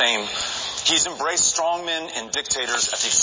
name. He's embraced strongmen and dictators at the